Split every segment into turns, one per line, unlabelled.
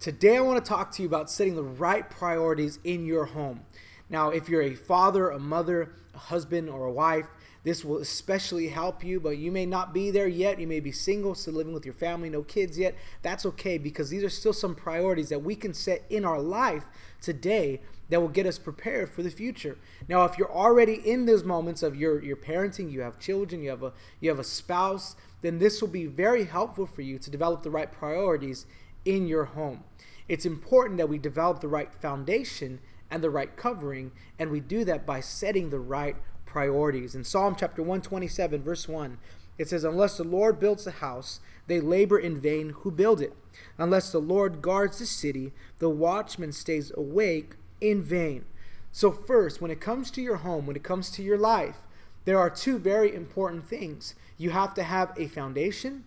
Today, I want to talk to you about setting the right priorities in your home. Now, if you're a father, a mother, a husband, or a wife, this will especially help you, but you may not be there yet. You may be single, still living with your family, no kids yet. That's okay because these are still some priorities that we can set in our life today that will get us prepared for the future. Now, if you're already in those moments of your, your parenting, you have children, you have a you have a spouse, then this will be very helpful for you to develop the right priorities in your home. It's important that we develop the right foundation and the right covering, and we do that by setting the right priorities. In Psalm chapter 127, verse 1, it says, Unless the Lord builds the house, they labor in vain who build it. Unless the Lord guards the city, the watchman stays awake in vain. So, first, when it comes to your home, when it comes to your life, there are two very important things. You have to have a foundation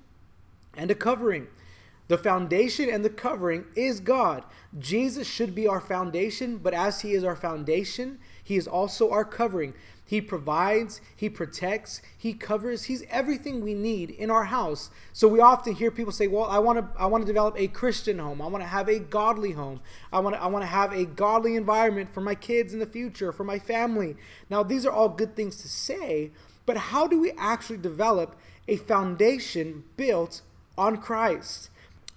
and a covering. The foundation and the covering is God. Jesus should be our foundation, but as He is our foundation, He is also our covering. He provides, He protects, He covers. He's everything we need in our house. So we often hear people say, "Well, I want to I want to develop a Christian home. I want to have a godly home. I want to I want to have a godly environment for my kids in the future, for my family." Now, these are all good things to say, but how do we actually develop a foundation built on Christ?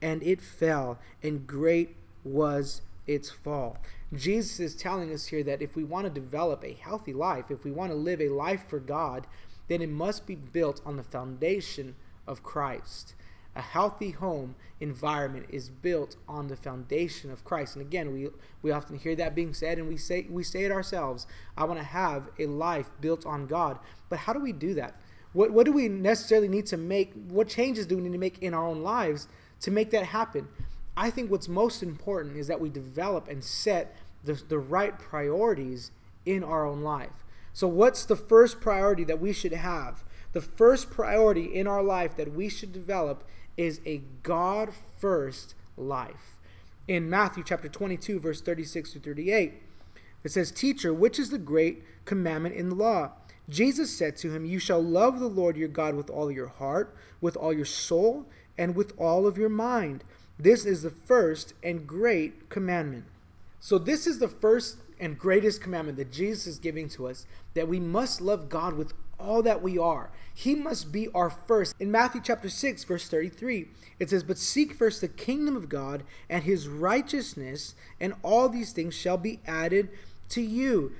and it fell, and great was its fall. Jesus is telling us here that if we want to develop a healthy life, if we want to live a life for God, then it must be built on the foundation of Christ. A healthy home environment is built on the foundation of Christ. And again, we, we often hear that being said and we say we say it ourselves. I want to have a life built on God. But how do we do that? What what do we necessarily need to make? What changes do we need to make in our own lives to make that happen. I think what's most important is that we develop and set the, the right priorities in our own life. So, what's the first priority that we should have? The first priority in our life that we should develop is a God first life. In Matthew chapter 22, verse 36 to 38, it says, Teacher, which is the great commandment in the law? Jesus said to him, You shall love the Lord your God with all your heart, with all your soul, and with all of your mind. This is the first and great commandment. So, this is the first and greatest commandment that Jesus is giving to us that we must love God with all that we are. He must be our first. In Matthew chapter 6, verse 33, it says, But seek first the kingdom of God and his righteousness, and all these things shall be added to you.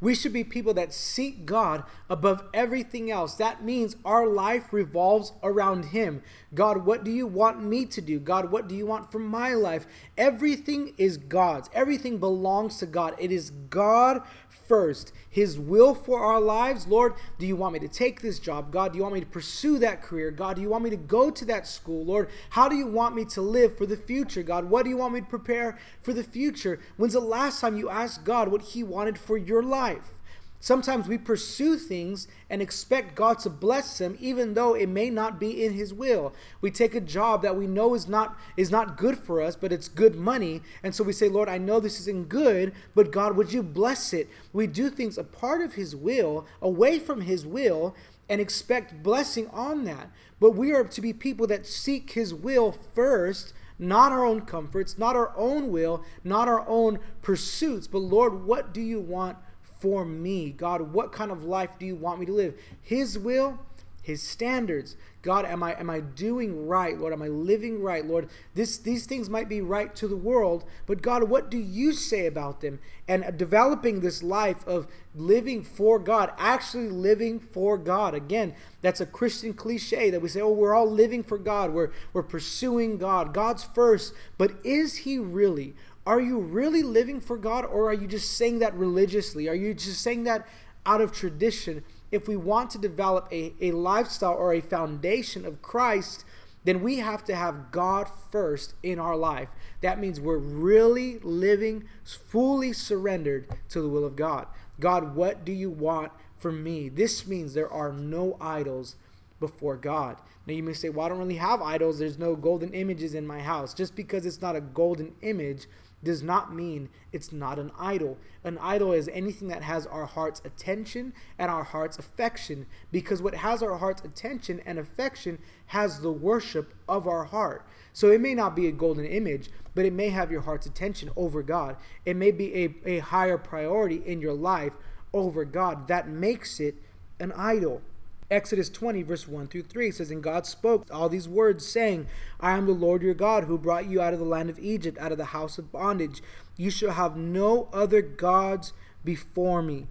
We should be people that seek God above everything else. That means our life revolves around Him. God, what do you want me to do? God, what do you want from my life? Everything is God's, everything belongs to God. It is God first. His will for our lives. Lord, do you want me to take this job? God, do you want me to pursue that career? God, do you want me to go to that school? Lord, how do you want me to live for the future? God, what do you want me to prepare for the future? When's the last time you asked God what He wanted for your life? Sometimes we pursue things and expect God to bless them even though it may not be in his will. We take a job that we know is not is not good for us, but it's good money, and so we say, "Lord, I know this isn't good, but God, would you bless it?" We do things a part of his will, away from his will, and expect blessing on that. But we are to be people that seek his will first not our own comforts, not our own will, not our own pursuits, but Lord, what do you want for me. God, what kind of life do you want me to live? His will, his standards. God, am I am I doing right? Lord, am I living right? Lord, this these things might be right to the world, but God, what do you say about them? And developing this life of living for God, actually living for God. Again, that's a Christian cliche that we say, "Oh, we're all living for God. We're we're pursuing God. God's first." But is he really? Are you really living for God or are you just saying that religiously? Are you just saying that out of tradition? If we want to develop a, a lifestyle or a foundation of Christ, then we have to have God first in our life. That means we're really living fully surrendered to the will of God. God, what do you want from me? This means there are no idols before God. Now you may say, well, I don't really have idols. There's no golden images in my house. Just because it's not a golden image does not mean it's not an idol. An idol is anything that has our heart's attention and our heart's affection, because what has our heart's attention and affection has the worship of our heart. So it may not be a golden image, but it may have your heart's attention over God. It may be a, a higher priority in your life over God. That makes it an idol. Exodus 20, verse 1 through 3 says, And God spoke all these words, saying, I am the Lord your God, who brought you out of the land of Egypt, out of the house of bondage. You shall have no other gods before me.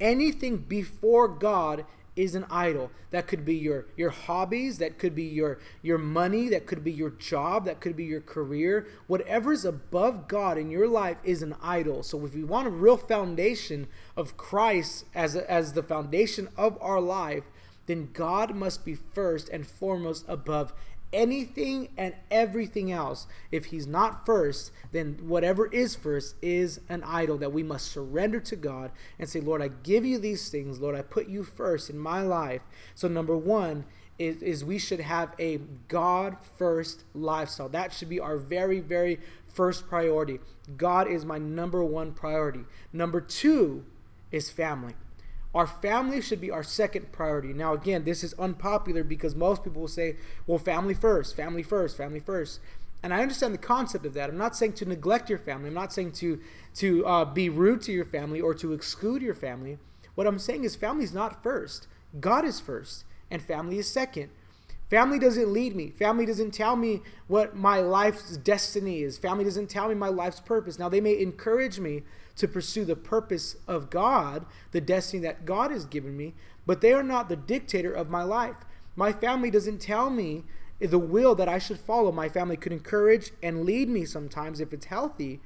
Anything before God is an idol. That could be your your hobbies, that could be your your money, that could be your job, that could be your career. Whatever is above God in your life is an idol. So if we want a real foundation of Christ as as the foundation of our life, then God must be first and foremost above anything and everything else. If He's not first, then whatever is first is an idol that we must surrender to God and say, Lord, I give you these things. Lord, I put you first in my life. So, number one, is, is we should have a God first lifestyle. That should be our very, very first priority. God is my number one priority. Number two is family. Our family should be our second priority. Now, again, this is unpopular because most people will say, well, family first, family first, family first. And I understand the concept of that. I'm not saying to neglect your family. I'm not saying to to uh, be rude to your family or to exclude your family. What I'm saying is family is not first. God is first, and family is second. Family doesn't lead me. Family doesn't tell me what my life's destiny is. Family doesn't tell me my life's purpose. Now, they may encourage me to pursue the purpose of God, the destiny that God has given me, but they are not the dictator of my life. My family doesn't tell me the will that I should follow. My family could encourage and lead me sometimes if it's healthy,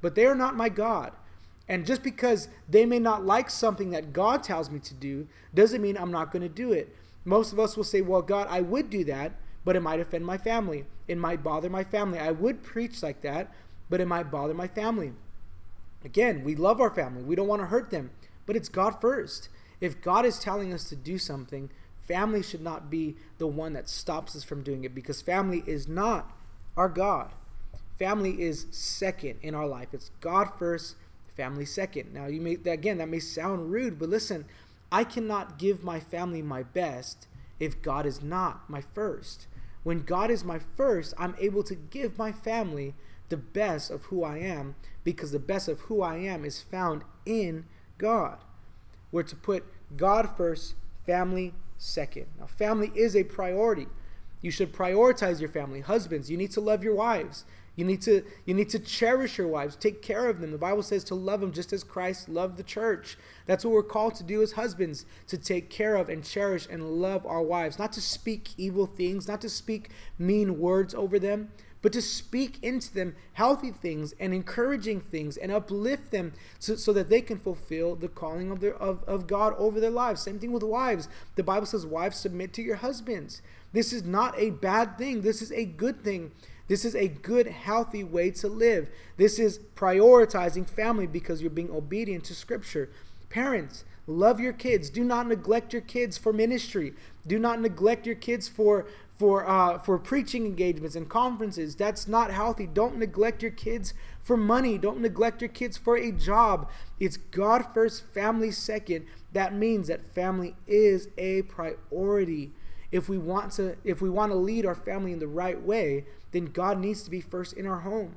but they are not my God. And just because they may not like something that God tells me to do doesn't mean I'm not going to do it. Most of us will say, Well, God, I would do that, but it might offend my family. It might bother my family. I would preach like that, but it might bother my family. Again, we love our family. We don't want to hurt them, but it's God first. If God is telling us to do something, family should not be the one that stops us from doing it because family is not our God. Family is second in our life. It's God first, family second. Now, you may again that may sound rude, but listen, I cannot give my family my best if God is not my first. When God is my first, I'm able to give my family the best of who I am because the best of who I am is found in God. We're to put God first, family second. Now, family is a priority. You should prioritize your family. Husbands, you need to love your wives. You need to you need to cherish your wives, take care of them. The Bible says to love them just as Christ loved the church. That's what we're called to do as husbands, to take care of and cherish and love our wives, not to speak evil things, not to speak mean words over them, but to speak into them healthy things and encouraging things and uplift them so, so that they can fulfill the calling of their of, of God over their lives. Same thing with wives. The Bible says, Wives, submit to your husbands. This is not a bad thing. This is a good thing. This is a good, healthy way to live. This is prioritizing family because you're being obedient to Scripture. Parents, love your kids. Do not neglect your kids for ministry. Do not neglect your kids for for uh, for preaching engagements and conferences. That's not healthy. Don't neglect your kids for money. Don't neglect your kids for a job. It's God first, family second. That means that family is a priority if we want to if we want to lead our family in the right way then god needs to be first in our home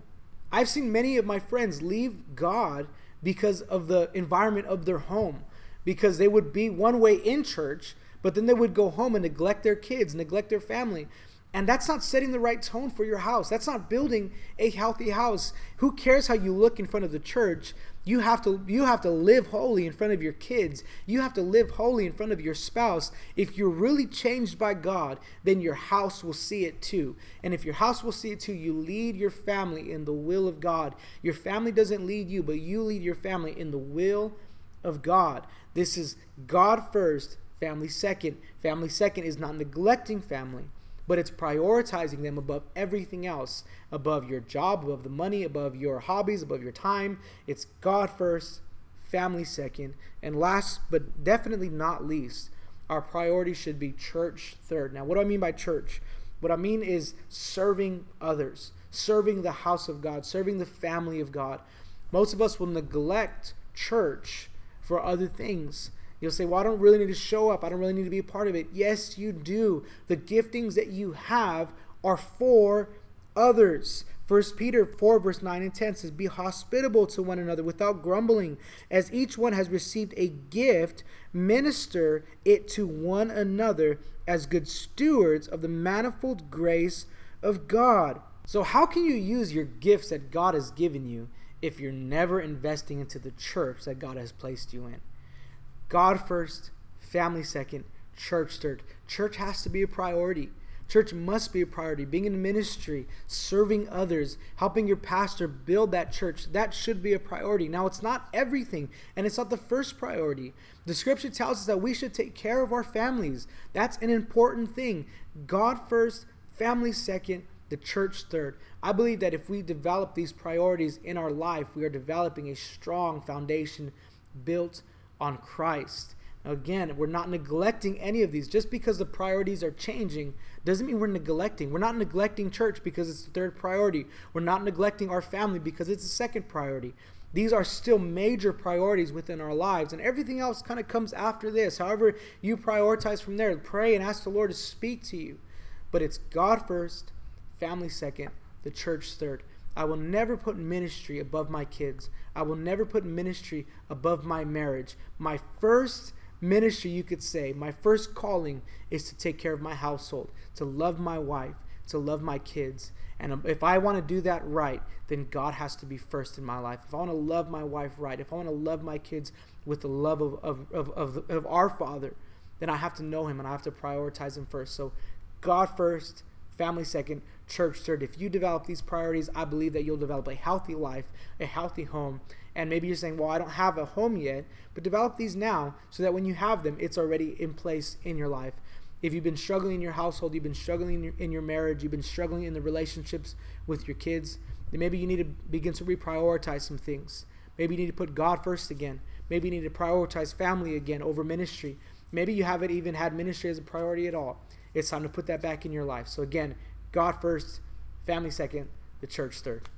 i've seen many of my friends leave god because of the environment of their home because they would be one way in church but then they would go home and neglect their kids neglect their family and that's not setting the right tone for your house. That's not building a healthy house. Who cares how you look in front of the church? You have to you have to live holy in front of your kids. You have to live holy in front of your spouse. If you're really changed by God, then your house will see it too. And if your house will see it too, you lead your family in the will of God. Your family doesn't lead you, but you lead your family in the will of God. This is God first, family second. Family second is not neglecting family but it's prioritizing them above everything else, above your job, above the money, above your hobbies, above your time. It's God first, family second, and last but definitely not least, our priority should be church third. Now, what do I mean by church? What I mean is serving others, serving the house of God, serving the family of God. Most of us will neglect church for other things. You'll say, Well, I don't really need to show up. I don't really need to be a part of it. Yes, you do. The giftings that you have are for others. 1 Peter 4, verse 9 and 10 says, Be hospitable to one another without grumbling. As each one has received a gift, minister it to one another as good stewards of the manifold grace of God. So, how can you use your gifts that God has given you if you're never investing into the church that God has placed you in? God first, family second, church third. Church has to be a priority. Church must be a priority. Being in ministry, serving others, helping your pastor build that church, that should be a priority. Now, it's not everything, and it's not the first priority. The scripture tells us that we should take care of our families. That's an important thing. God first, family second, the church third. I believe that if we develop these priorities in our life, we are developing a strong foundation built on Christ. Again, we're not neglecting any of these. Just because the priorities are changing doesn't mean we're neglecting. We're not neglecting church because it's the third priority. We're not neglecting our family because it's the second priority. These are still major priorities within our lives, and everything else kind of comes after this. However, you prioritize from there, pray and ask the Lord to speak to you. But it's God first, family second, the church third. I will never put ministry above my kids. I will never put ministry above my marriage. My first ministry, you could say, my first calling is to take care of my household, to love my wife, to love my kids. And um, if I want to do that right, then God has to be first in my life. If I want to love my wife right, if I want to love my kids with the love of, of, of, of, of our Father, then I have to know Him and I have to prioritize Him first. So, God first, family second, church third. If you develop these priorities, I believe that you'll develop a healthy life, a healthy home. And maybe you're saying, well, I don't have a home yet, but develop these now so that when you have them, it's already in place in your life. If you've been struggling in your household, you've been struggling in your, in your marriage, you've been struggling in the relationships with your kids, then maybe you need to begin to reprioritize some things. Maybe you need to put God first again. Maybe you need to prioritize family again over ministry. Maybe you haven't even had ministry as a priority at all. It's time to put that back in your life. So, again, God first, family second, the church third.